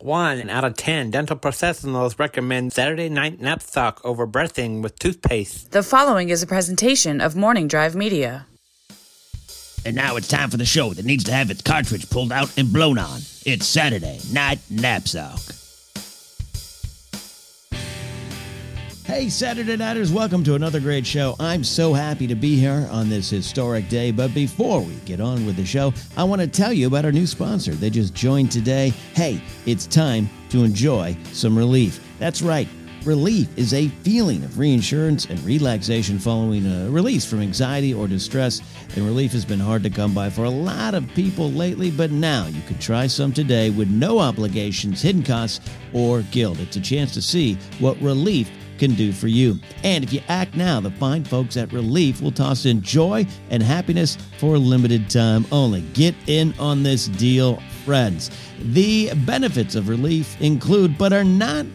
One out of ten dental professionals recommend Saturday night Napzok over brushing with toothpaste. The following is a presentation of Morning Drive Media. And now it's time for the show that needs to have its cartridge pulled out and blown on. It's Saturday Night Nap Knapsack. Hey, Saturday Nighters, welcome to another great show. I'm so happy to be here on this historic day. But before we get on with the show, I want to tell you about our new sponsor. They just joined today. Hey, it's time to enjoy some relief. That's right. Relief is a feeling of reinsurance and relaxation following a release from anxiety or distress. And relief has been hard to come by for a lot of people lately, but now you can try some today with no obligations, hidden costs, or guilt. It's a chance to see what relief can do for you. And if you act now, the fine folks at Relief will toss in joy and happiness for a limited time only. Get in on this deal, friends. The benefits of Relief include, but are not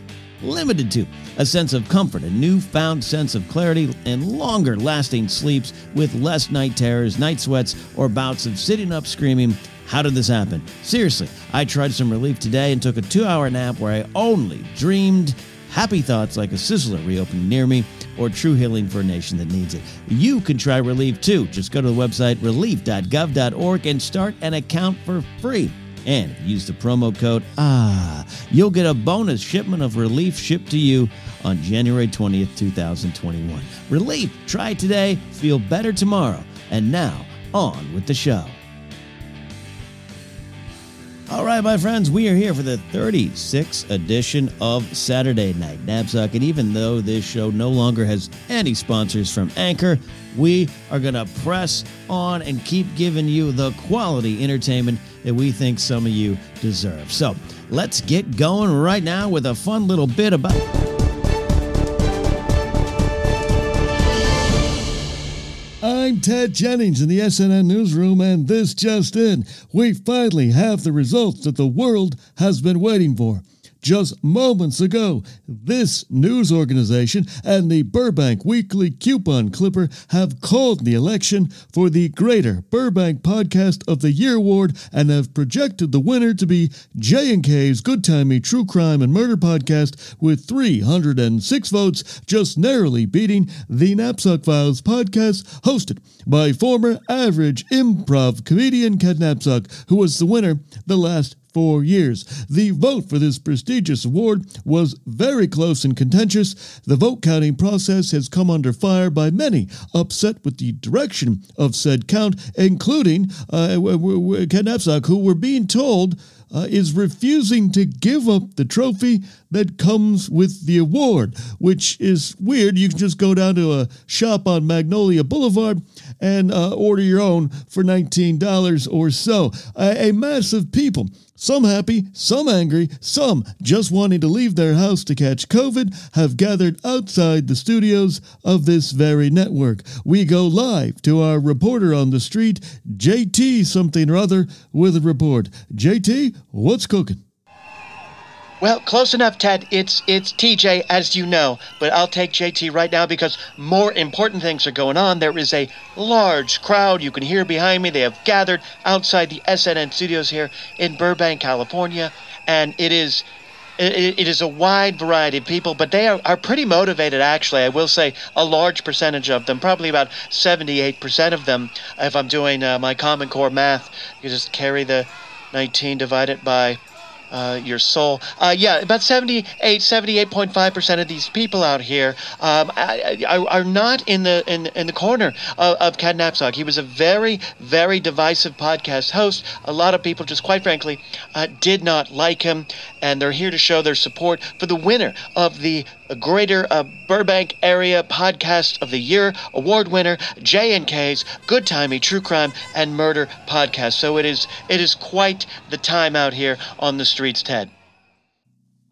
limited to, a sense of comfort, a newfound sense of clarity, and longer lasting sleeps with less night terrors, night sweats, or bouts of sitting up screaming, how did this happen? Seriously, I tried some relief today and took a two hour nap where I only dreamed happy thoughts like a sizzler reopening near me, or true healing for a nation that needs it. You can try Relief too. Just go to the website relief.gov.org and start an account for free. And use the promo code AH, you'll get a bonus shipment of Relief shipped to you on January 20th, 2021. Relief, try today, feel better tomorrow. And now, on with the show. All right, my friends, we are here for the 36th edition of Saturday Night Napzok. And even though this show no longer has any sponsors from Anchor, we are going to press on and keep giving you the quality entertainment that we think some of you deserve. So let's get going right now with a fun little bit about. I'm Ted Jennings in the SNN newsroom, and this just in. We finally have the results that the world has been waiting for. Just moments ago, this news organization and the Burbank Weekly Coupon Clipper have called the election for the Greater Burbank Podcast of the Year award and have projected the winner to be J&K's Good Timey True Crime and Murder Podcast with 306 votes, just narrowly beating the Napzok Files podcast hosted by former average improv comedian Ken Napzok, who was the winner the last four years. The vote for this prestigious award was very close and contentious. The vote counting process has come under fire by many upset with the direction of said count, including uh, Ken Napzok, who were being told uh, is refusing to give up the trophy that comes with the award, which is weird. You can just go down to a shop on Magnolia Boulevard and uh, order your own for $19 or so. A mass of people some happy, some angry, some just wanting to leave their house to catch COVID have gathered outside the studios of this very network. We go live to our reporter on the street, JT something or other, with a report. JT, what's cooking? Well, close enough, Ted. It's it's TJ, as you know, but I'll take JT right now because more important things are going on. There is a large crowd you can hear behind me. They have gathered outside the SNN studios here in Burbank, California, and it is it, it is a wide variety of people, but they are, are pretty motivated, actually. I will say a large percentage of them, probably about 78% of them, if I'm doing uh, my Common Core math, you just carry the 19 divided by uh, your soul. Uh, yeah, about 78, 78.5% of these people out here um, are, not in the in, in the corner of, of Napzok. He was a very, very divisive podcast host. A lot of people, just quite frankly, uh, did not like him, and they're here to show their support for the winner of the Greater uh, Burbank Area Podcast of the Year award winner, J&K's Good Timey True Crime and Murder Podcast. So it is it is quite the time out here on the streets, Ted.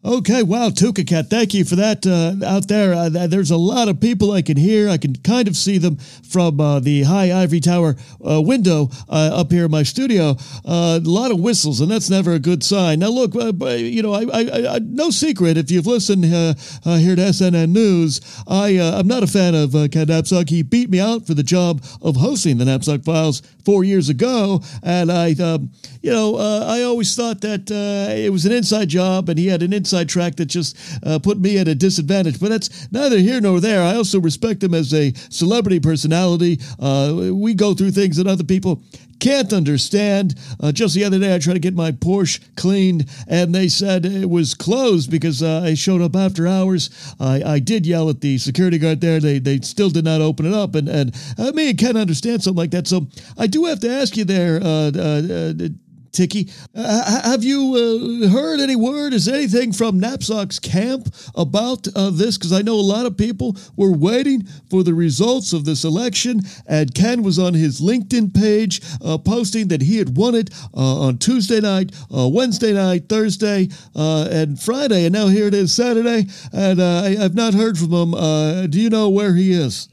Okay, wow, Tuka Cat, thank you for that uh, out there. Uh, there's a lot of people I can hear. I can kind of see them from uh, the high ivory tower uh, window uh, up here in my studio. Uh, a lot of whistles, and that's never a good sign. Now, look, you know, I, I, I, no secret, if you've listened here to SNN News, I, I'm not a fan of Ken Napzok. He beat me out for the job of hosting the Napzok Files four years ago, and I, um, you know, I always thought that it was an inside job, and he had an inside track that just uh, put me at a disadvantage. But that's neither here nor there. I also respect him as a celebrity personality. Uh, we go through things that other people can't understand. Uh, just the other day, I tried to get my Porsche cleaned, and they said it was closed because uh, I showed up after hours. I, I did yell at the security guard there. They they still did not open it up, and and I mean, can't understand something like that. So I do have to ask you there, uh, uh, uh Tiki. Uh, have you uh, heard any word? Is anything from Napzok's camp about uh, this? Because I know a lot of people were waiting for the results of this election, and Ken was on his LinkedIn page uh, posting that he had won it uh, on Tuesday night, uh, Wednesday night, Thursday, and Friday, and now here it is Saturday, and I, have not heard from him. do you know where he is?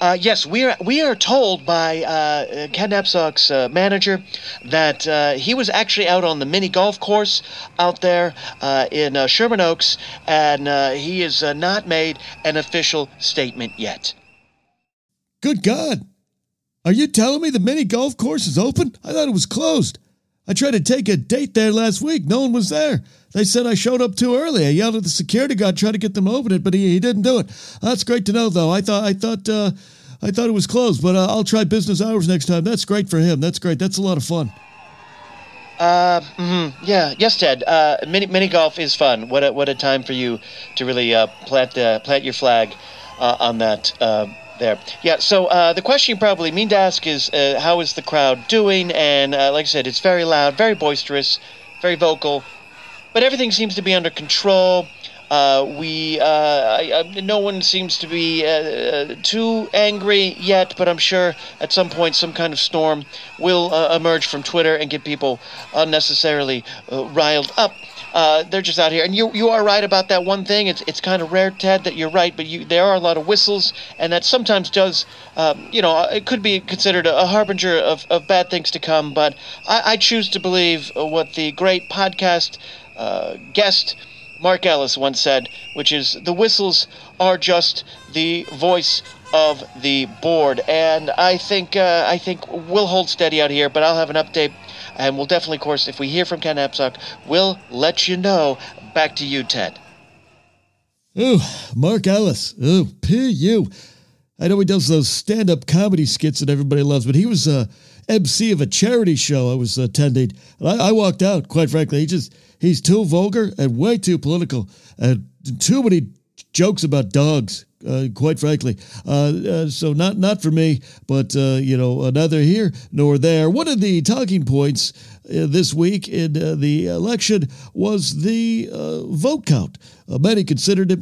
Uh, yes, we are. We are told by uh, Ken Napzok's uh, manager that uh, he was actually out on the mini golf course out there uh, in uh, Sherman Oaks, and he has not made an official statement yet. Good God! Are you telling me the mini golf course is open? I thought it was closed. I tried to take a date there last week. No one was there. They said I showed up too early. I yelled at the security guard, tried to get them open it, but he, he didn't do it. That's great to know, though. I thought I thought uh, I thought it was closed, but uh, I'll try business hours next time. That's great for him. That's great. That's a lot of fun. Uh, mm-hmm. yeah, yes, Ted. Uh, mini mini golf is fun. What a what a time for you to really uh, plant uh, plant your flag uh, on that. Uh, there. Yeah, so uh, the question you probably mean to ask is uh, how is the crowd doing? And uh, like I said, it's very loud, very boisterous, very vocal, but everything seems to be under control. Uh, we, uh, I, I, no one seems to be uh, too angry yet, but I'm sure at some point some kind of storm will emerge from Twitter and get people unnecessarily riled up. Uh, they're just out here, and you you are right about that one thing. It's it's kind of rare, Ted, that you're right, but you there are a lot of whistles, and that sometimes does, um, you know, it could be considered a, a harbinger of, of bad things to come. But I, I choose to believe what the great podcast uh, guest Mark Ellis once said, which is the whistles are just the voice of the board, and I think uh, I think we'll hold steady out here. But I'll have an update and we'll definitely, of course, if we hear from Ken Napzok, we'll let you know. Back to you, Ted. Oh, Mark Ellis. Oh, P.U. I know he does those stand up comedy skits that everybody loves, but he was a uh, MC of a charity show I was attending. And I, I walked out, quite frankly. He just, he's too vulgar and way too political and too many jokes about dogs uh, quite frankly. Uh, uh, so not not for me, but uh, you know, neither here nor there. One of the talking points uh, this week in uh, the election was the vote count. many considered it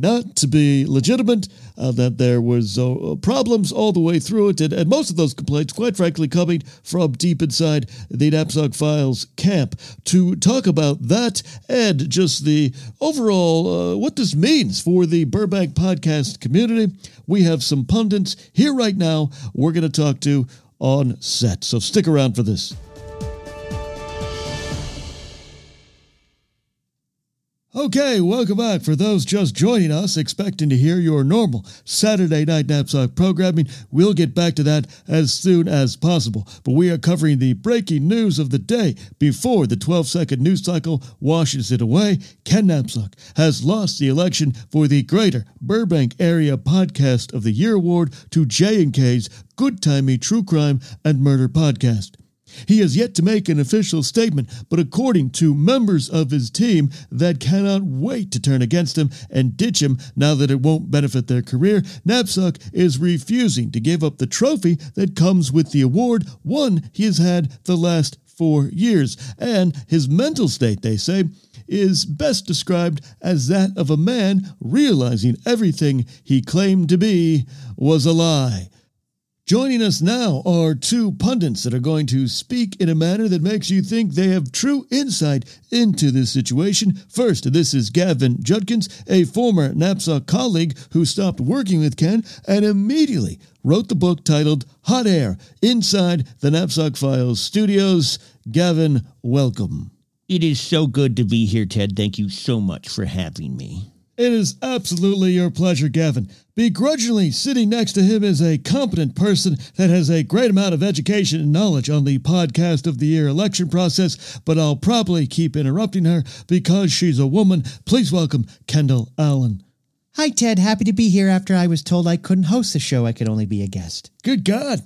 not to be legitimate, uh, that there was uh, problems all the way through it, and, and, most of those complaints, quite frankly, coming from deep inside the Napzok Files camp. To talk about that and just the overall uh, what this means for the Burbank podcast community, we have some pundits here right now. We're going to talk to on set, so stick around for this. Okay, welcome back. For those just joining us, expecting to hear your normal Saturday Night Napzok programming, we'll get back to that as soon as possible. But we are covering the breaking news of the day before the 12 second news cycle washes it away. Ken Napzok has lost the election for the Greater Burbank Area Podcast of the Year Award to J&K's Good Timey True Crime and Murder Podcast. He has yet to make an official statement, but according to members of his team that cannot wait to turn against him and ditch him now that it won't benefit their career, Napzok is refusing to give up the trophy that comes with the award, one he has had the last four years. And his mental state, they say, is best described as that of a man realizing everything he claimed to be was a lie. Joining us now are two pundits that are going to speak in a manner that makes you think they have true insight into this situation. First, this is Gavin Judkins, a former Napzok colleague who stopped working with Ken and immediately wrote the book titled Hot Air Inside the Napzok Files Studios. Gavin, welcome. It is so good to be here, Ted. Thank you so much for having me. It is absolutely your pleasure, Gavin. Begrudgingly sitting next to him is a competent person that has a great amount of education and knowledge on the podcast of the year election process, but I'll probably keep interrupting her because she's a woman. Please welcome Kendall Allen. Hi, Ted. Happy to be here after I was told I couldn't host the show. I could only be a guest. Good God.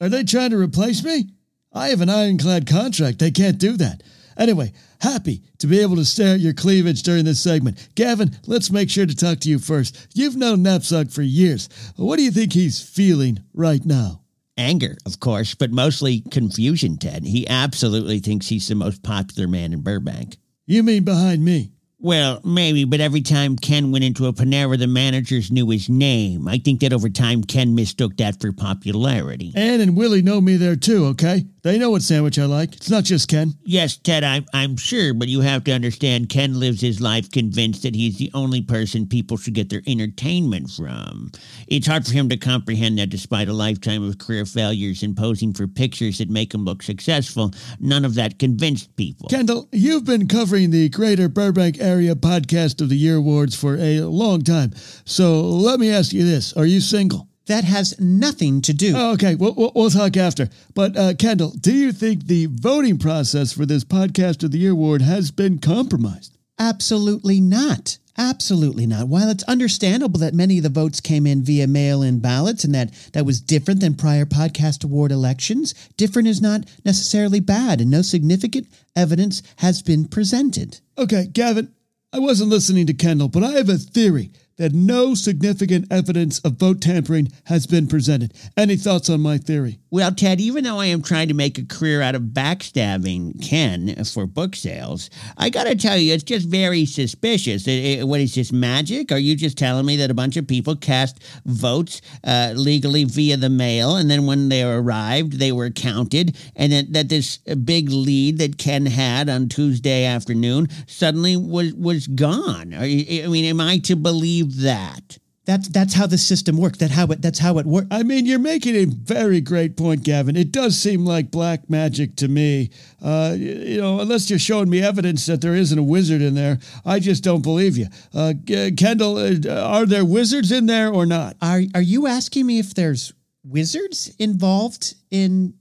Are they trying to replace me? I have an ironclad contract. They can't do that. Anyway, happy to be able to stare at your cleavage during this segment. Gavin, let's make sure to talk to you first. You've known Napzok for years. What do you think he's feeling right now? Anger, of course, but mostly confusion, Ted. He absolutely thinks he's the most popular man in Burbank. You mean behind me? Well, maybe, but every time Ken went into a Panera, the managers knew his name. I think that over time, Ken mistook that for popularity. Ann and Willie know me there too, okay? They know what sandwich I like. It's not just Ken. Yes, Ted, I'm, I'm sure, but you have to understand Ken lives his life convinced that he's the only person people should get their entertainment from. It's hard for him to comprehend that despite a lifetime of career failures and posing for pictures that make him look successful, none of that convinced people. Kendall, you've been covering the Greater Burbank Area Podcast of the Year Awards for a long time. So let me ask you this Are you single? That has nothing to do. Oh, okay, we'll, we'll, we'll talk after. But, uh, Kendall, do you think the voting process for this Podcast of the Year Award has been compromised? Absolutely not. Absolutely not. While it's understandable that many of the votes came in via mail in ballots and that that was different than prior podcast award elections, different is not necessarily bad, and no significant evidence has been presented. Okay, Gavin, I wasn't listening to Kendall, but I have a theory that no significant evidence of vote tampering has been presented. Any thoughts on my theory? Well, Ted, even though I am trying to make a career out of backstabbing Ken for book sales, I got to tell you, it's just very suspicious. It, it, what is this magic? Are you just telling me that a bunch of people cast votes uh, legally via the mail, and then when they arrived, they were counted, and that, that this big lead that Ken had on Tuesday afternoon suddenly was was gone? You, I mean, am I to believe that? That's that's how the system works. That how it that's how it works. I mean, you're making a very great point, Gavin. It does seem like black magic to me. Uh, you know, unless you're showing me evidence that there isn't a wizard in there, I just don't believe you. Uh, Kendall, uh, are there wizards in there or not? Are are you asking me if there's wizards involved in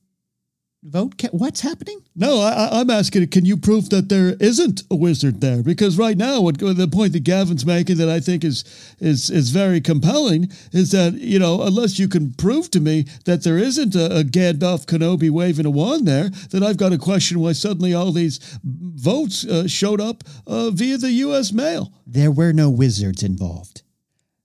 vote? Ca- What's happening? No, I, I'm asking, can you prove that there isn't a wizard there? Because right now, what the point that Gavin's making that I think is is is very compelling is that you know unless you can prove to me that there isn't a, a Gandalf Kenobi waving a wand there, then I've got to question why suddenly all these votes uh, showed up uh, via the U.S. mail. There were no wizards involved.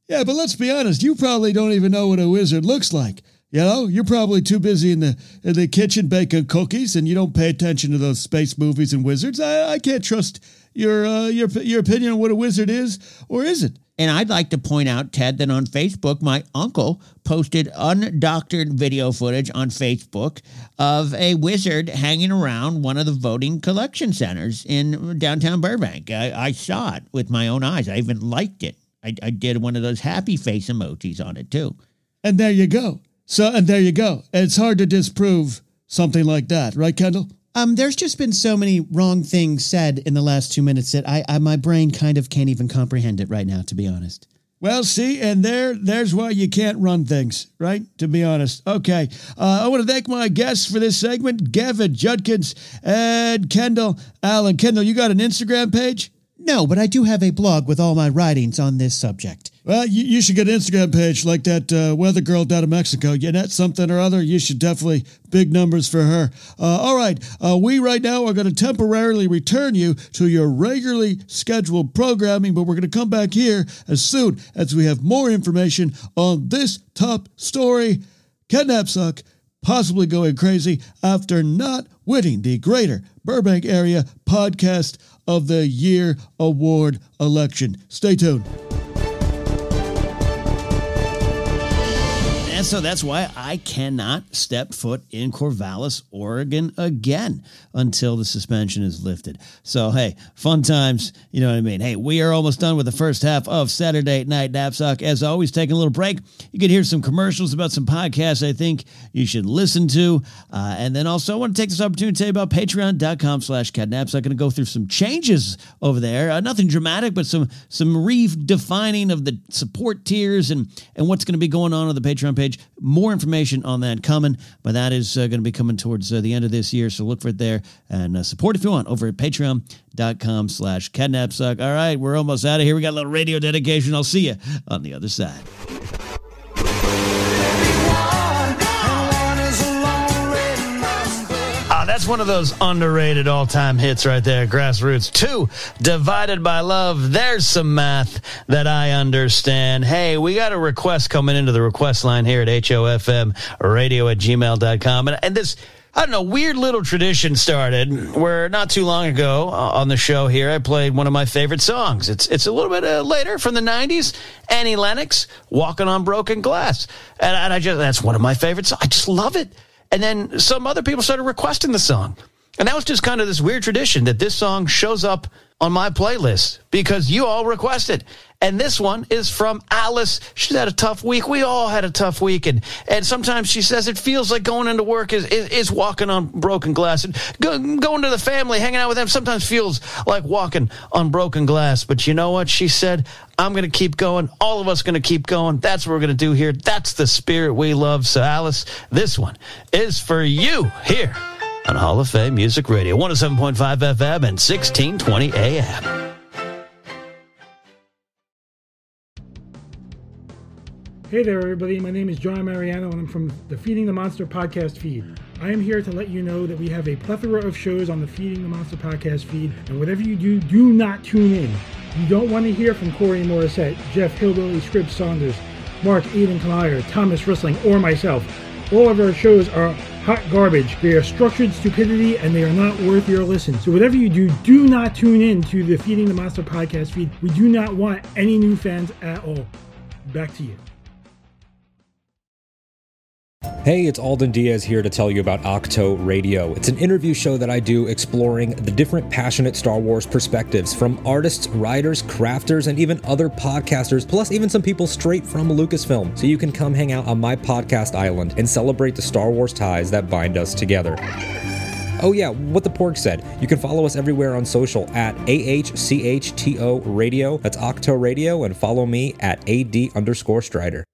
Yeah, but let's be honest, you probably don't even know what a wizard looks like. You know, you're probably too busy in the in the kitchen baking cookies, and you don't pay attention to those space movies and wizards. I, I can't trust your uh, your your opinion on what a wizard is, or is it? And I'd like to point out, Ted, that on Facebook, my uncle posted undoctored video footage on Facebook of a wizard hanging around one of the voting collection centers in downtown Burbank. I, I saw it with my own eyes. I even liked it. I, I did one of those happy face emojis on it, too. And there you go. So, and there you go. It's hard to disprove something like that, right, Kendall? Um, there's just been so many wrong things said in the last two minutes that I, I my brain kind of can't even comprehend it right now, to be honest. Well, see, and there, there's why you can't run things, right? To be honest. Okay, uh, I want to thank my guests for this segment: Gavin Judkins and Kendall Allen. Kendall, you got an Instagram page? No, but I do have a blog with all my writings on this subject. Well, you, you should get an Instagram page like that uh, weather girl down in Mexico. Yannette something or other. You should definitely big numbers for her. Uh, all right, uh, we right now are going to temporarily return you to your regularly scheduled programming, but we're going to come back here as soon as we have more information on this top story. Ken Napzok possibly going crazy after not winning the Greater Burbank Area Podcast of the Year Award election. Stay tuned. And so that's why I cannot step foot in Corvallis, Oregon again until the suspension is lifted. So, hey, fun times. You know what I mean? Hey, we are almost done with the first half of Saturday Night Napzok. As always, taking a little break. You can hear some commercials about some podcasts I think you should listen to. Uh, and then also, I want to take this opportunity to tell you about patreon.com slash kennapzok. I'm going to go through some changes over there. Uh, nothing dramatic, but some, some redefining of the support tiers and, and what's going to be going on on the Patreon page page. More information on that coming, but that is uh, going to be coming towards uh, the end of this year. So look for it there and uh, support if you want over at patreon.com slash kennapzok. All right, we're almost out of here. We got a little radio dedication. I'll see you on the other side. One of those underrated all time hits right there, Grassroots. Two, Divided by Love. There's some math that I understand. Hey, we got a request coming into the request line here at HOFM radio at gmail.com. And, and this, I don't know, weird little tradition started where not too long ago uh, on the show here, I played one of my favorite songs. It's it's a little bit uh, later from the 90s, Annie Lennox, Walking on Broken Glass. And, and I just, that's one of my favorites. I just love it. And then some other people started requesting the song. And that was just kind of this weird tradition that this song shows up on my playlist because you all requested. And this one is from Alice. She's had a tough week. We all had a tough week. And, and sometimes she says it feels like going into work is, is, is walking on broken glass. And go, going to the family, hanging out with them sometimes feels like walking on broken glass. But you know what? She said, I'm going to keep going. All of us going to keep going. That's what we're going to do here. That's the spirit we love. So, Alice, this one is for you here on Hall of Fame Music Radio, 107.5 FM and 1620 AM. Hey there, everybody. My name is John Mariano, and I'm from the Feeding the Monster podcast feed. I am here to let you know that we have a plethora of shows on the Feeding the Monster podcast feed, and whatever you do, do not tune in. You don't want to hear from Corey Morissette, Jeff Hillbilly Scripps Saunders, Mark Eden Kalier, Thomas Wrestling, or myself. All of our shows are hot garbage. They are structured stupidity and they are not worth your listen. So whatever you do, do not tune in to the Feeding the Monster podcast feed. We do not want any new fans at all. Back to you. Hey, it's Alden Diaz here to tell you about Ahch-To Radio. It's an interview show that I do exploring the different passionate Star Wars perspectives from artists, writers, crafters, and even other podcasters, plus even some people straight from Lucasfilm. So you can come hang out on my podcast island and celebrate the Star Wars ties that bind us together. Oh, yeah, what the pork said. You can follow us everywhere on social at AHCHTO Radio. That's Ahch-To Radio, and follow me at AD underscore Strider.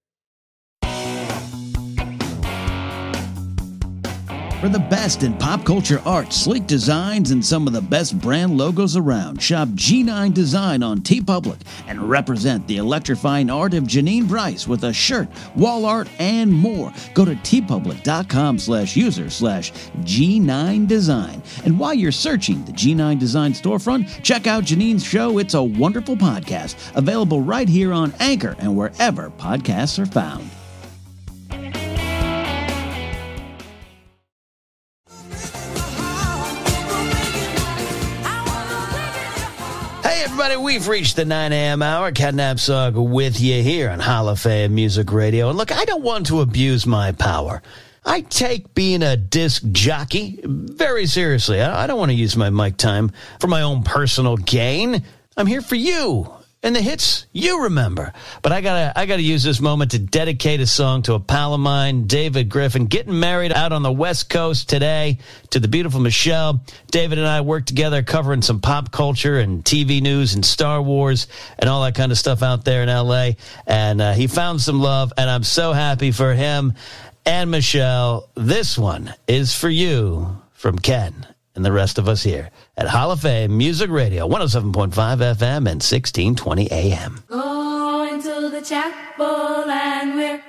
For the best in pop culture art, sleek designs, and some of the best brand logos around, shop G9 Design on TeePublic and represent the electrifying art of Janine Bryce with a shirt, wall art, and more. Go to teepublic.com slash user slash G9 Design. And while you're searching the G9 Design storefront, check out Janine's show, It's a Wonderful Podcast, available right here on Anchor and wherever podcasts are found. We've reached the 9 a.m. hour. Ken Napzok with you here on Hall Music Radio. And look, I don't want to abuse my power. I take being a disc jockey very seriously. I don't want to use my mic time for my own personal gain. I'm here for you and the hits you remember. But I gotta, I gotta use this moment to dedicate a song to a pal of mine, David Griffin, getting married out on the West Coast today to the beautiful Michelle. David and I worked together covering some pop culture and TV news and Star Wars and all that kind of stuff out there in LA. And uh, he found some love, and I'm so happy for him and Michelle. This one is for you from Ken and the rest of us here at Hall of Fame Music Radio, 107.5 FM and 1620 AM. Going to the chapel and we're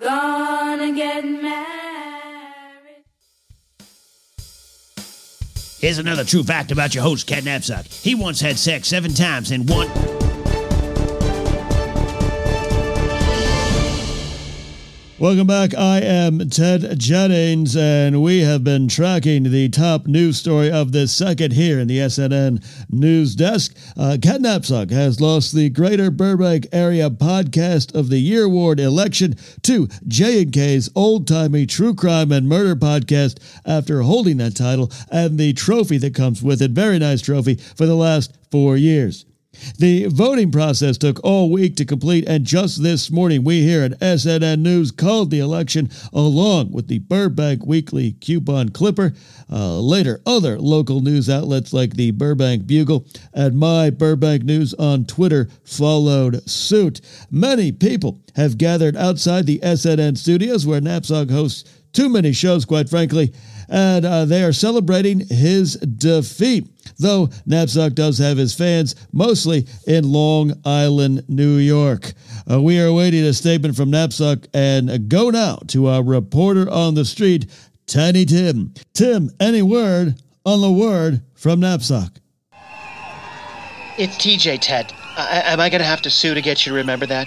gonna get married. Here's another true fact about your host, Ken Napzok. He once had sex seven times in one. Welcome back. I am Ted Jennings, and we have been tracking the top news story of this second here in the SNN News Desk. Uh, has lost the Greater Burbank Area Podcast of the Year Award election to J&K's old-timey true crime and murder podcast after holding that title and the trophy that comes with it. Very nice trophy for the last four years. The voting process took all week to complete, and just this morning, we here at SNN News called the election along with the Burbank Weekly Coupon Clipper. Uh, later, other local news outlets like the Burbank Bugle and My Burbank News on Twitter followed suit. Many people have gathered outside the SNN studios where Napzok hosts too many shows, quite frankly, and uh, they are celebrating his defeat. Though Napzok does have his fans mostly in Long Island, New York. Uh, we are awaiting a statement from Napzok and go now to our reporter on the street, Tiny Tim. Tim, any word on the word from Napzok? It's TJ, Ted. I, am I going to have to sue to get you to remember that?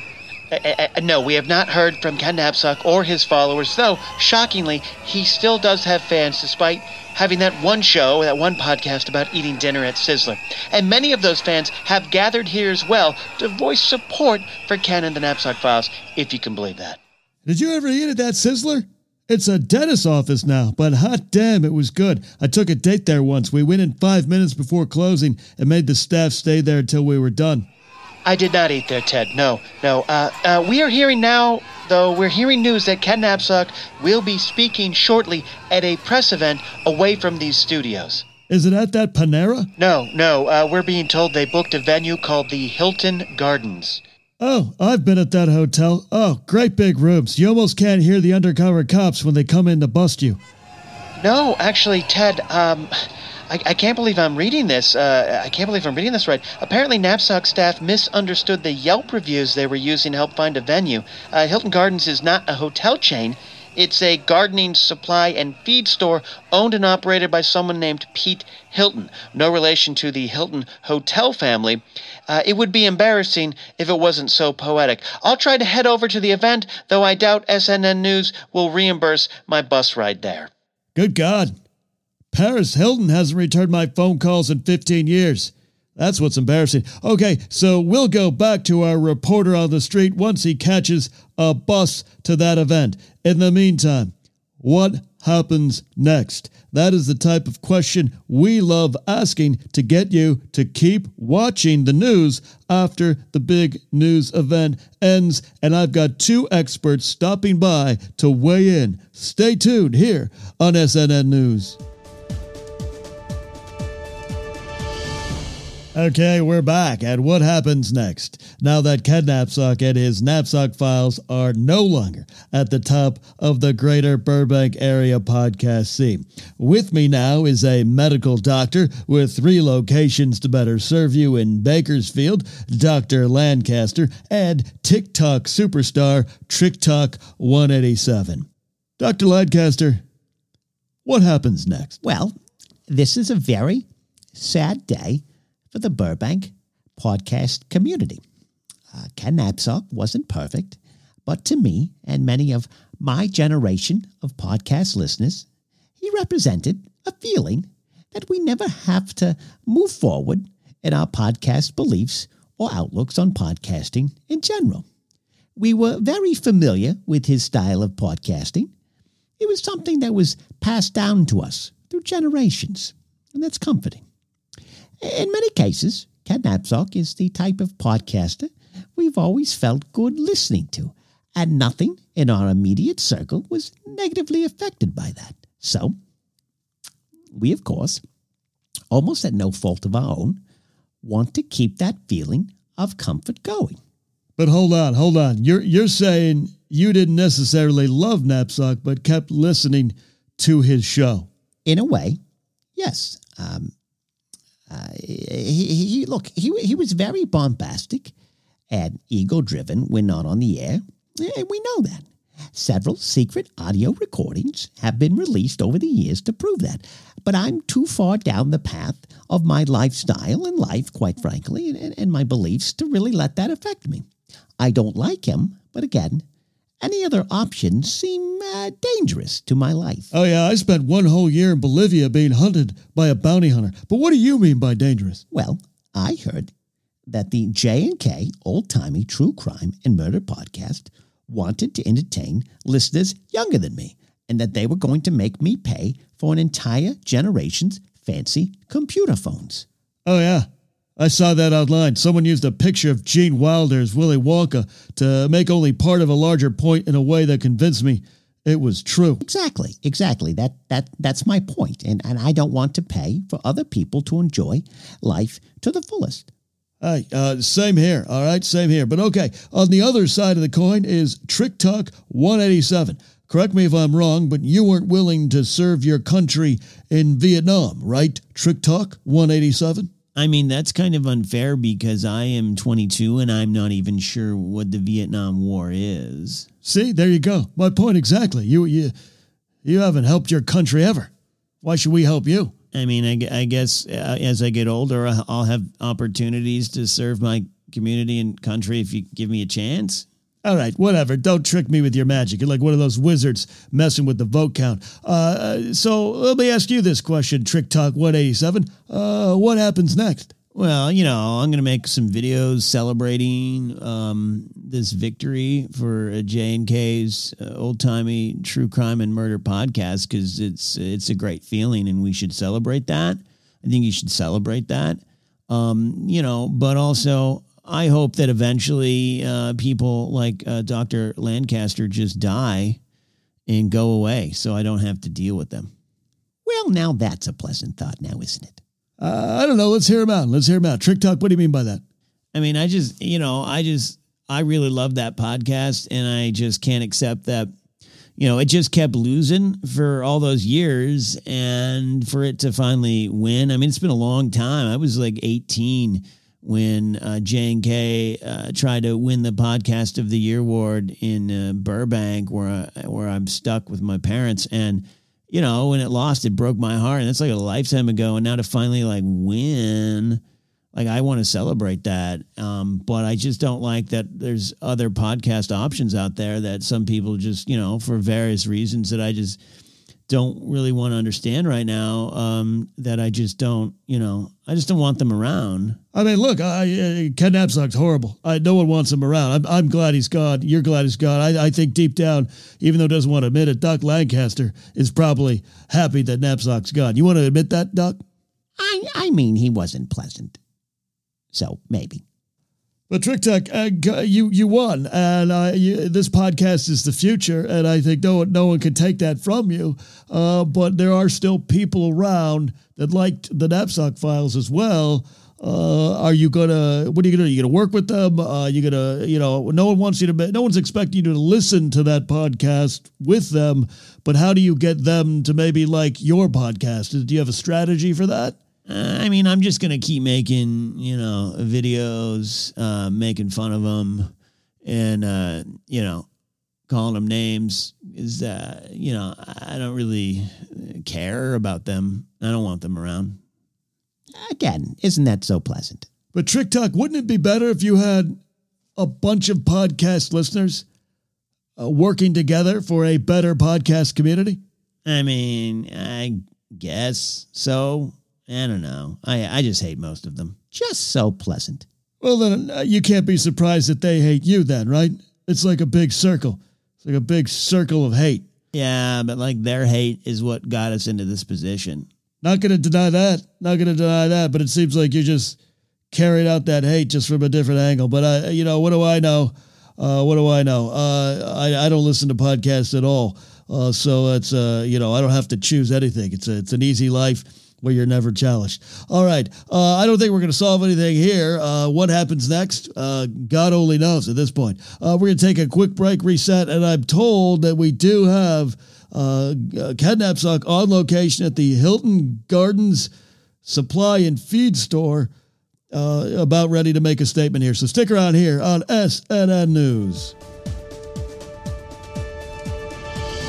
Uh, uh, no, we have not heard from Ken Napzok or his followers, though, shockingly, he still does have fans despite having that one show, that one podcast about eating dinner at Sizzler. And many of those fans have gathered here as well to voice support for Ken and the Napzok Files, if you can believe that. Did you ever eat at that Sizzler? It's a dentist's office now, but hot damn, it was good. I took a date there once. We went in five minutes before closing and made the staff stay there until we were done. I did not eat there, Ted. No, no. Uh, uh, we are hearing now, though, we're hearing news that Ken Napzok will be speaking shortly at a press event away from these studios. Is it at that Panera? No, no. Uh, we're being told they booked a venue called the Hilton Gardens. Oh, I've been at that hotel. Oh, great big rooms. You almost can't hear the undercover cops when they come in to bust you. No, actually, Ted, um, I, I can't believe I'm reading this. Uh, I can't believe I'm reading this right. Apparently, Napzok staff misunderstood the Yelp reviews they were using to help find a venue. Uh, Hilton Gardens is not a hotel chain. It's a gardening supply and feed store owned and operated by someone named Pete Hilton, no relation to the Hilton hotel family. Uh, it would be embarrassing if it wasn't so poetic. I'll try to head over to the event, though I doubt SNN News will reimburse my bus ride there. Good God. Paris Hilton hasn't returned my phone calls in 15 years. That's what's embarrassing. Okay, so we'll go back to our reporter on the street once he catches a bus to that event. In the meantime, what happens next? That is the type of question we love asking to get you to keep watching the news after the big news event ends. And I've got two experts stopping by to weigh in. Stay tuned here on SNN News. Okay, we're back. And what happens next? Now that Ken Napzok and his Napzok files are no longer at the top of the greater Burbank area podcast scene. With me now is a medical doctor with three locations to better serve you in Bakersfield, Dr. Lancaster, and TikTok superstar Trick Talk 187. Dr. Lancaster, what happens next? Well, this is a very sad day for the Burbank podcast community. Uh, Ken Napzok wasn't perfect, but to me and many of my generation of podcast listeners, he represented a feeling that we never have to move forward in our podcast beliefs or outlooks on podcasting in general. We were very familiar with his style of podcasting. It was something that was passed down to us through generations, and that's comforting. In many cases, Ken Napzok is the type of podcaster we've always felt good listening to, and nothing in our immediate circle was negatively affected by that. So, we, of course, almost at no fault of our own, want to keep that feeling of comfort going. But hold on, hold on. You're you're saying you didn't necessarily love Napzok, but kept listening to his show. In a way, yes. Um, uh, he, he, look, he, he was very bombastic and ego driven when not on the air. And we know that. Several secret audio recordings have been released over the years to prove that. But I'm too far down the path of my lifestyle and life, quite frankly, and, and my beliefs to really let that affect me. I don't like him, but again, any other options seem uh, dangerous to my life. Oh, yeah, I spent one whole year in Bolivia being hunted by a bounty hunter. But what do you mean by dangerous? Well, I heard that the J&K Old Timey True Crime and Murder podcast wanted to entertain listeners younger than me and that they were going to make me pay for an entire generation's fancy computer phones. Oh, yeah. I saw that online. Someone used a picture of Gene Wilder as Willy Wonka to make only part of a larger point in a way that convinced me it was true. Exactly, exactly. That that that's my point. And and I don't want to pay for other people to enjoy life to the fullest. Hey, uh, same here. All right, same here. But okay, on the other side of the coin is Trick Talk 187. Correct me if I'm wrong, but you weren't willing to serve your country in Vietnam, right? Trick Talk 187? I mean, that's kind of unfair because I am 22 and I'm not even sure what the Vietnam War is. See, there you go. My point exactly. You you you haven't helped your country ever. Why should we help you? I mean, I, I guess uh, as I get older, I'll have opportunities to serve my community and country if you give me a chance. All right, whatever. Don't trick me with your magic. You're like one of those wizards messing with the vote count. Uh, so let me ask you this question, Trick Talk 187. Uh, what happens next? Well, you know, I'm going to make some videos celebrating um, this victory for J and K's uh, old timey true crime and murder podcast because it's it's a great feeling and we should celebrate that. I think you should celebrate that. Um, you know, but also I hope that eventually uh, people like uh, Dr. Lancaster just die and go away so I don't have to deal with them. Well, now that's a pleasant thought, now, isn't it? Uh, I don't know. Let's hear him out. Let's hear him out. Trick Talk, what do you mean by that? I mean, I just, you know, I just, I really love that podcast and I just can't accept that, you know, it just kept losing for all those years and for it to finally win. I mean, it's been a long time. I was like 18 when uh, J and K uh, tried to win the podcast of the year award in uh, Burbank, where I, where I'm stuck with my parents, and you know when it lost, it broke my heart, and that's like a lifetime ago, and now to finally like win, like I want to celebrate that, um, but I just don't like that there's other podcast options out there that some people just you know for various reasons that I just don't really want to understand right now um, that I just don't, you know, I just don't want them around. I mean, look, I, uh, Ken Napzok's horrible. I, no one wants him around. I'm, I'm glad he's gone. You're glad he's gone. I, I think deep down, even though he doesn't want to admit it, Doc Lancaster is probably happy that Napzok's gone. You want to admit that, Doc? I, I mean, he wasn't pleasant. So maybe. But Trick Talk, uh, you you won, and uh, you, this podcast is the future, and I think no one no one can take that from you. Uh, but there are still people around that liked the Napzok files as well. Uh, are you gonna? What are you gonna? do? you gonna work with them? Uh, you gonna? You know, no one wants you to. No one's expecting you to listen to that podcast with them. But how do you get them to maybe like your podcast? Do you have a strategy for that? Uh, I mean, I'm just gonna keep making, you know, videos, uh, making fun of them, and uh, you know, calling them names. Is uh, you know, I don't really care about them. I don't want them around. Again, isn't that so pleasant? But Trick Talk, wouldn't it be better if you had a bunch of podcast listeners uh, working together for a better podcast community? I mean, I guess so. I don't know. I I just hate most of them. Just so pleasant. Well, then uh, you can't be surprised that they hate you, then, right? It's like a big circle. It's like a big circle of hate. Yeah, but like their hate is what got us into this position. Not going to deny that. Not going to deny that. But it seems like you just carried out that hate just from a different angle. But I, you know, what do I know? Uh, what do I know? Uh, I I don't listen to podcasts at all. Uh, so it's uh, you know, I don't have to choose anything. It's a, it's an easy life where you're never challenged. All right. Uh, I don't think we're going to solve anything here. Uh, what happens next? Uh, God only knows at this point. Uh, we're going to take a quick break, reset, and I'm told that we do have uh, Napzok on location at the Hilton Gardens Supply and Feed Store. Uh, about ready to make a statement here. So stick around here on SNN News.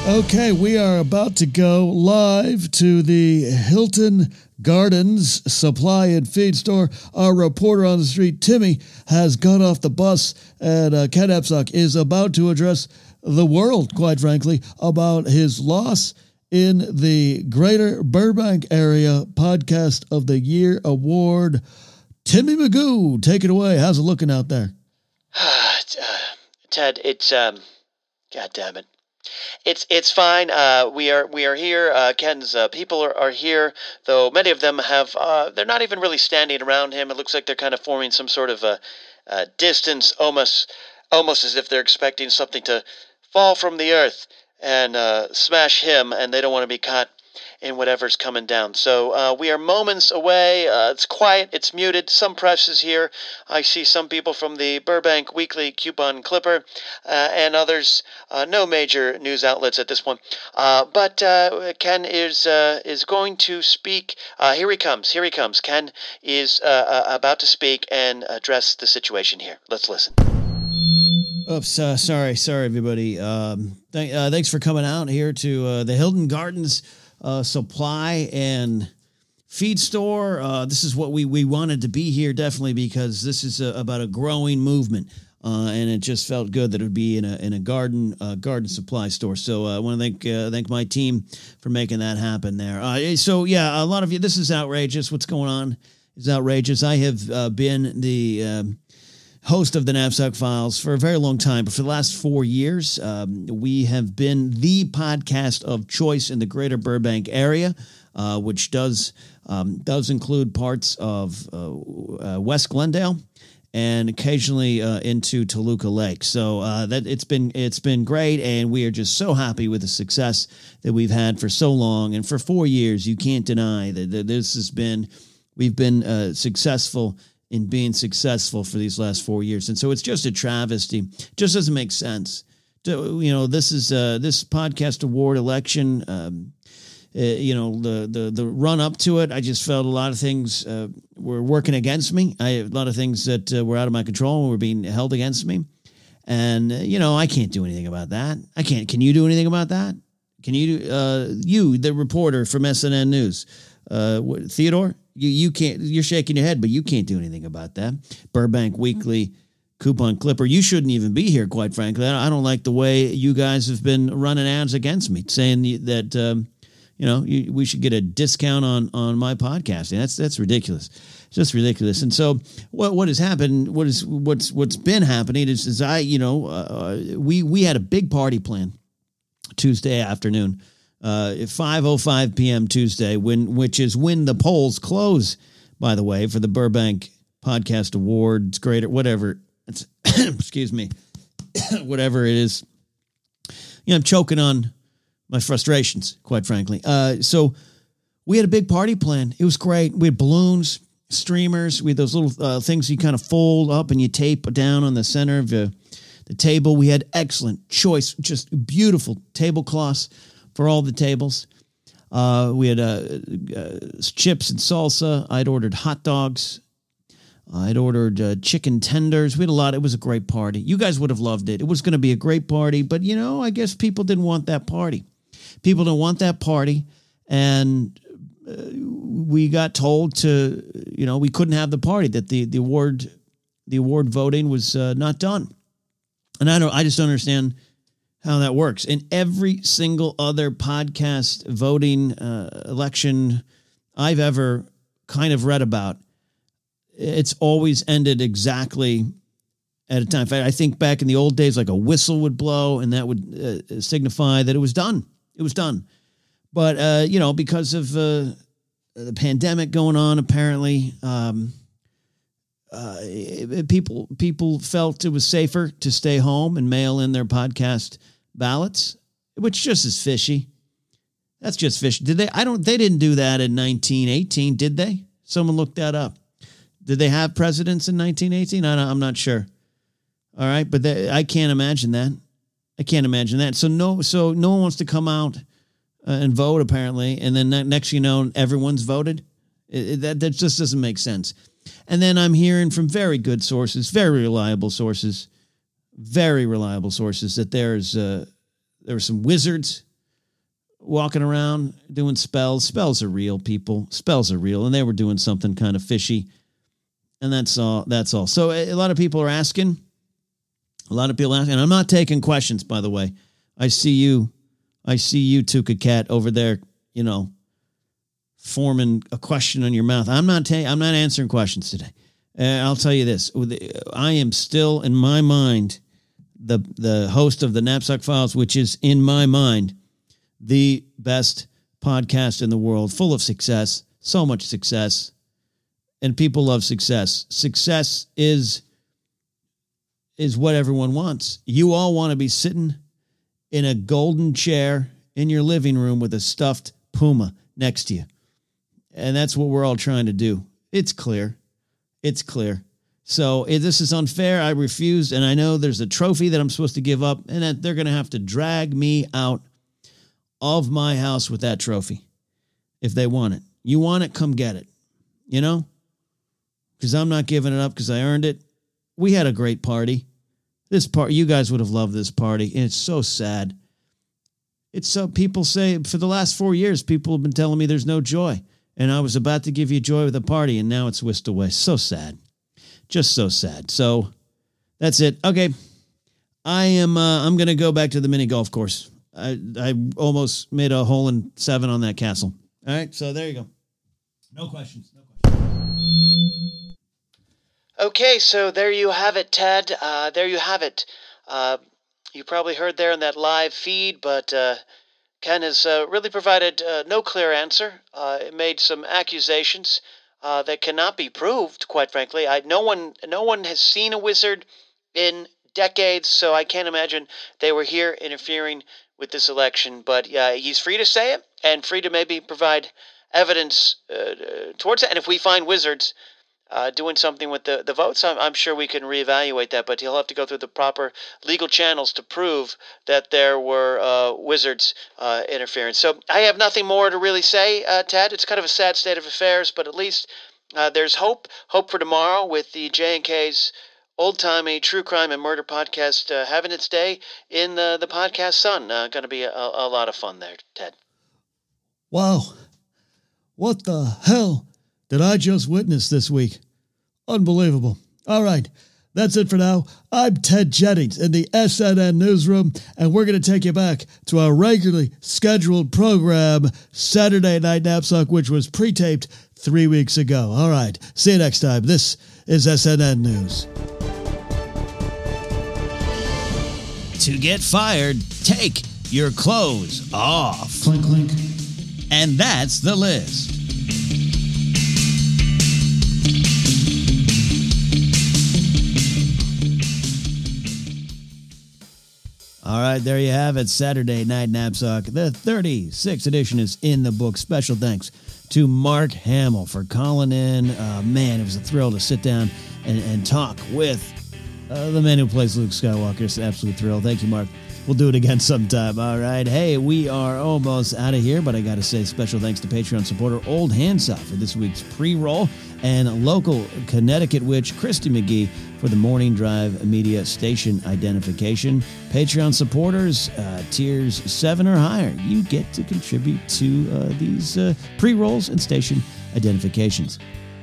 Okay, we are about to go live to the Hilton Gardens Supply and Feed Store. Our reporter on the street, Timmy, has got off the bus, and uh, Ken Napzok is about to address the world, quite frankly, about his loss in the Greater Burbank Area Podcast of the Year Award. Timmy Magoo, take it away. How's it looking out there? uh, Ted, it's um, God damn it. It's it's fine. Uh, we are we are here. Uh, Ken's uh, people are, are here, though many of them have. Uh, they're not even really standing around him. It looks like they're kind of forming some sort of a, a distance, almost almost as if they're expecting something to fall from the earth and uh, smash him, and they don't want to be caught in whatever's coming down. So uh, we are moments away. Uh, it's quiet, it's muted. Some press is here. I see some people from the Burbank Weekly Coupon Clipper uh, and others. Uh, no major news outlets at this point. Uh, but uh, Ken is is going to speak. here he comes. Here he comes. Ken is about to speak and address the situation here. Let's listen. Oops, uh, sorry, sorry, everybody. Um, th- uh, thanks for coming out here to uh, the Hilton Gardens uh, Supply and Feed Store. Uh, this is what we we wanted to be here definitely because this is a, about a growing movement, uh, and it just felt good that it would be in a in a garden garden supply store. So I want to thank thank my team for making that happen there. so yeah, a lot of you, this is outrageous. What's going on is outrageous. I have been the um, host of the Napzok Files for a very long time, but for the last four years, um, we have been the podcast of choice in the greater Burbank area, uh, which does um, does include parts of uh, uh, West Glendale and occasionally uh, into Toluca Lake. So uh, that it's been it's been great, and we are just so happy with the success that we've had for so long and for four years. You can't deny that, that this has been we've been uh, successful in being successful for these last four years. And so it's just a travesty. Just doesn't make sense. To, you know, this is uh, this podcast award election. Um, uh, you know, the, the the run up to it, I just felt a lot of things uh, were working against me. I a lot of things that uh, were out of my control were being held against me. And uh, you know, I can't do anything about that. I can't. Can you do anything about that? Can you, uh, you, the reporter from SNN News, Theodore? You you can't. You're shaking your head, but you can't do anything about that. Burbank Weekly coupon clipper. You shouldn't even be here, quite frankly. I don't like the way you guys have been running ads against me, saying that um, you know you, we should get a discount on on my podcasting. That's that's ridiculous. just ridiculous. And so what what has happened? What is what's what's been happening is, is I you know uh, we we had a big party plan Tuesday afternoon uh, 5:05 p.m. Tuesday, when which is when the polls close. By the way, for the Burbank Podcast Awards, greater whatever. Excuse me, whatever it is. You know, I'm choking on my frustrations, quite frankly. Uh, so we had a big party plan. It was great. We had balloons, streamers. We had those little uh, things you kind of fold up and you tape down on the center of the, the table. We had excellent choice, just beautiful tablecloths for all the tables. Uh, we had uh, uh, chips and salsa. I'd ordered hot dogs. I'd ordered uh, chicken tenders. We had a lot. It was a great party. You guys would have loved it. It was going to be a great party, but you know, I guess people didn't want that party. People didn't want that party, and uh, we got told to, you know, we couldn't have the party. That the the award, the award voting was uh, not done, and I don't. I just don't understand how that works. In every single other podcast voting uh, election I've ever kind of read about, it's always ended exactly at a time. In fact, I think back in the old days, like a whistle would blow and that would uh, signify that it was done. It was done. But, uh, you know, because of uh, the pandemic going on, apparently, um, uh, people people felt it was safer to stay home and mail in their podcast ballots, which just is fishy. That's just fishy. Did they? I don't. They didn't do that in 1918, did they? Someone look that up. Did they have presidents in 1918? I am not sure. All right, but they, I can't imagine that. I can't imagine that. So no, so no one wants to come out uh, and vote apparently, and then next you know everyone's voted. It, it, that that just doesn't make sense. And then I'm hearing from very good sources, very reliable sources, very reliable sources that there's uh, there were some wizards walking around doing spells. Spells are real, people. Spells are real, and they were doing something kind of fishy. And that's all. That's all. So a lot of people are asking, A lot of people asking, and I'm not taking questions, by the way. I see you, I see you, Tuka Cat, over there, you know, forming a question on your mouth. I'm not ta- I'm not answering questions today. Uh, I'll tell you this: I am still in my mind the the host of the Napzok Files, which is in my mind the best podcast in the world, full of success, so much success, and people love success. Success is is what everyone wants. You all want to be sitting in a golden chair in your living room with a stuffed puma next to you. And that's what we're all trying to do. It's clear. It's clear. So if this is unfair. I refused. And I know there's a trophy that I'm supposed to give up, and that they're going to have to drag me out of my house with that trophy if they want it. You want it, come get it. You know? Because I'm not giving it up because I earned it. We had a great party. This part, you guys would have loved this party. And it's so sad. It's so people say for the last four years, people have been telling me there's no joy. And I was about to give you joy with a party, and now it's whisked away. So sad. Just so sad. So that's it. Okay. I am uh, I'm gonna go back to the mini golf course. I I almost made a hole in seven on that castle. All right, so there you go. No questions. No questions. Okay, so there you have it, Ted. Uh, there you have it. Uh, you probably heard there in that live feed, but uh, Ken has uh, really provided uh, no clear answer. Uh, it made some accusations Uh, that cannot be proved. Quite frankly, I, no one no one has seen a wizard in decades, so I can't imagine they were here interfering with this election. But yeah, he's free to say it and free to maybe provide evidence uh, uh, towards it. And if we find wizards uh, doing something with the, the votes, I'm, I'm sure we can reevaluate that. But he'll have to go through the proper legal channels to prove that there were uh, wizards uh, interference. So I have nothing more to really say, uh, Ted. It's kind of a sad state of affairs, but at least uh, there's hope. Hope for tomorrow with the J and K's old timey true crime and murder podcast uh, having its day in the the podcast sun. Uh, going to be a, a lot of fun there, Ted. Wow, what the hell? That I just witnessed this week. Unbelievable. All right. That's it for now. I'm Ted Jennings in the SNN newsroom, and we're going to take you back to our regularly scheduled program, Saturday Night Napzok, which was pre taped three weeks ago. All right. See you next time. This is SNN News. To get fired, take your clothes off. Clink, clink. And that's the list. All right, there you have it. Saturday Night Napzok. The 36th edition is in the book. Special thanks to Mark Hamill for calling in. Uh, man, it was a thrill to sit down and, and talk with uh, the man who plays Luke Skywalker. It's an absolute thrill. Thank you, Mark. We'll do it again sometime. All right. Hey, we are almost out of here, but I got to say special thanks to Patreon supporter Old Handsaw for this week's pre roll and local Connecticut witch Christy McGee for the Morning Drive Media Station identification. Patreon supporters, uh, tiers seven or higher, you get to contribute to uh, these uh, pre rolls and station identifications.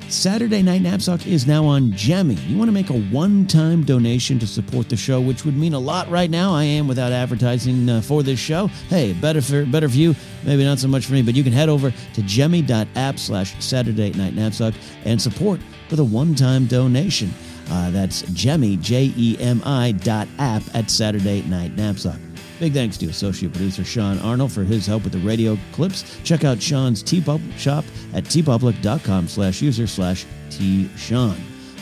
Saturday Night Napzok is now on Jemi. You want to make a one time donation to support the show, which would mean a lot right now. I am without advertising uh, for this show. Hey, better for, better you, maybe not so much for me, but you can head over to jemi.app slash Saturday Night Napzok and support with a one time donation. Uh, that's Jemi, J E M I dot app at Saturday Night Napzok. Big thanks to associate producer Sean Arnold for his help with the radio clips. Check out Sean's TeePublic shop at teepublic.com slash user slash tshawn.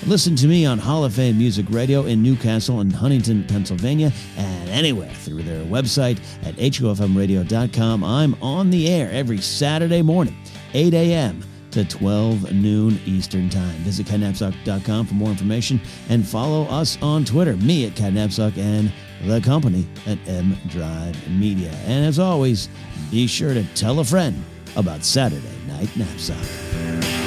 Listen to me on Hall of Fame Music Radio in Newcastle and Huntington, Pennsylvania, and anywhere through their website at hofmradio.com. I'm on the air every Saturday morning, 8 a.m. to 12 noon Eastern Time. Visit kennapzok.com for more information and follow us on Twitter, me at kennapzok and the company at M Drive Media. And as always, be sure to tell a friend about Saturday Night Napzok.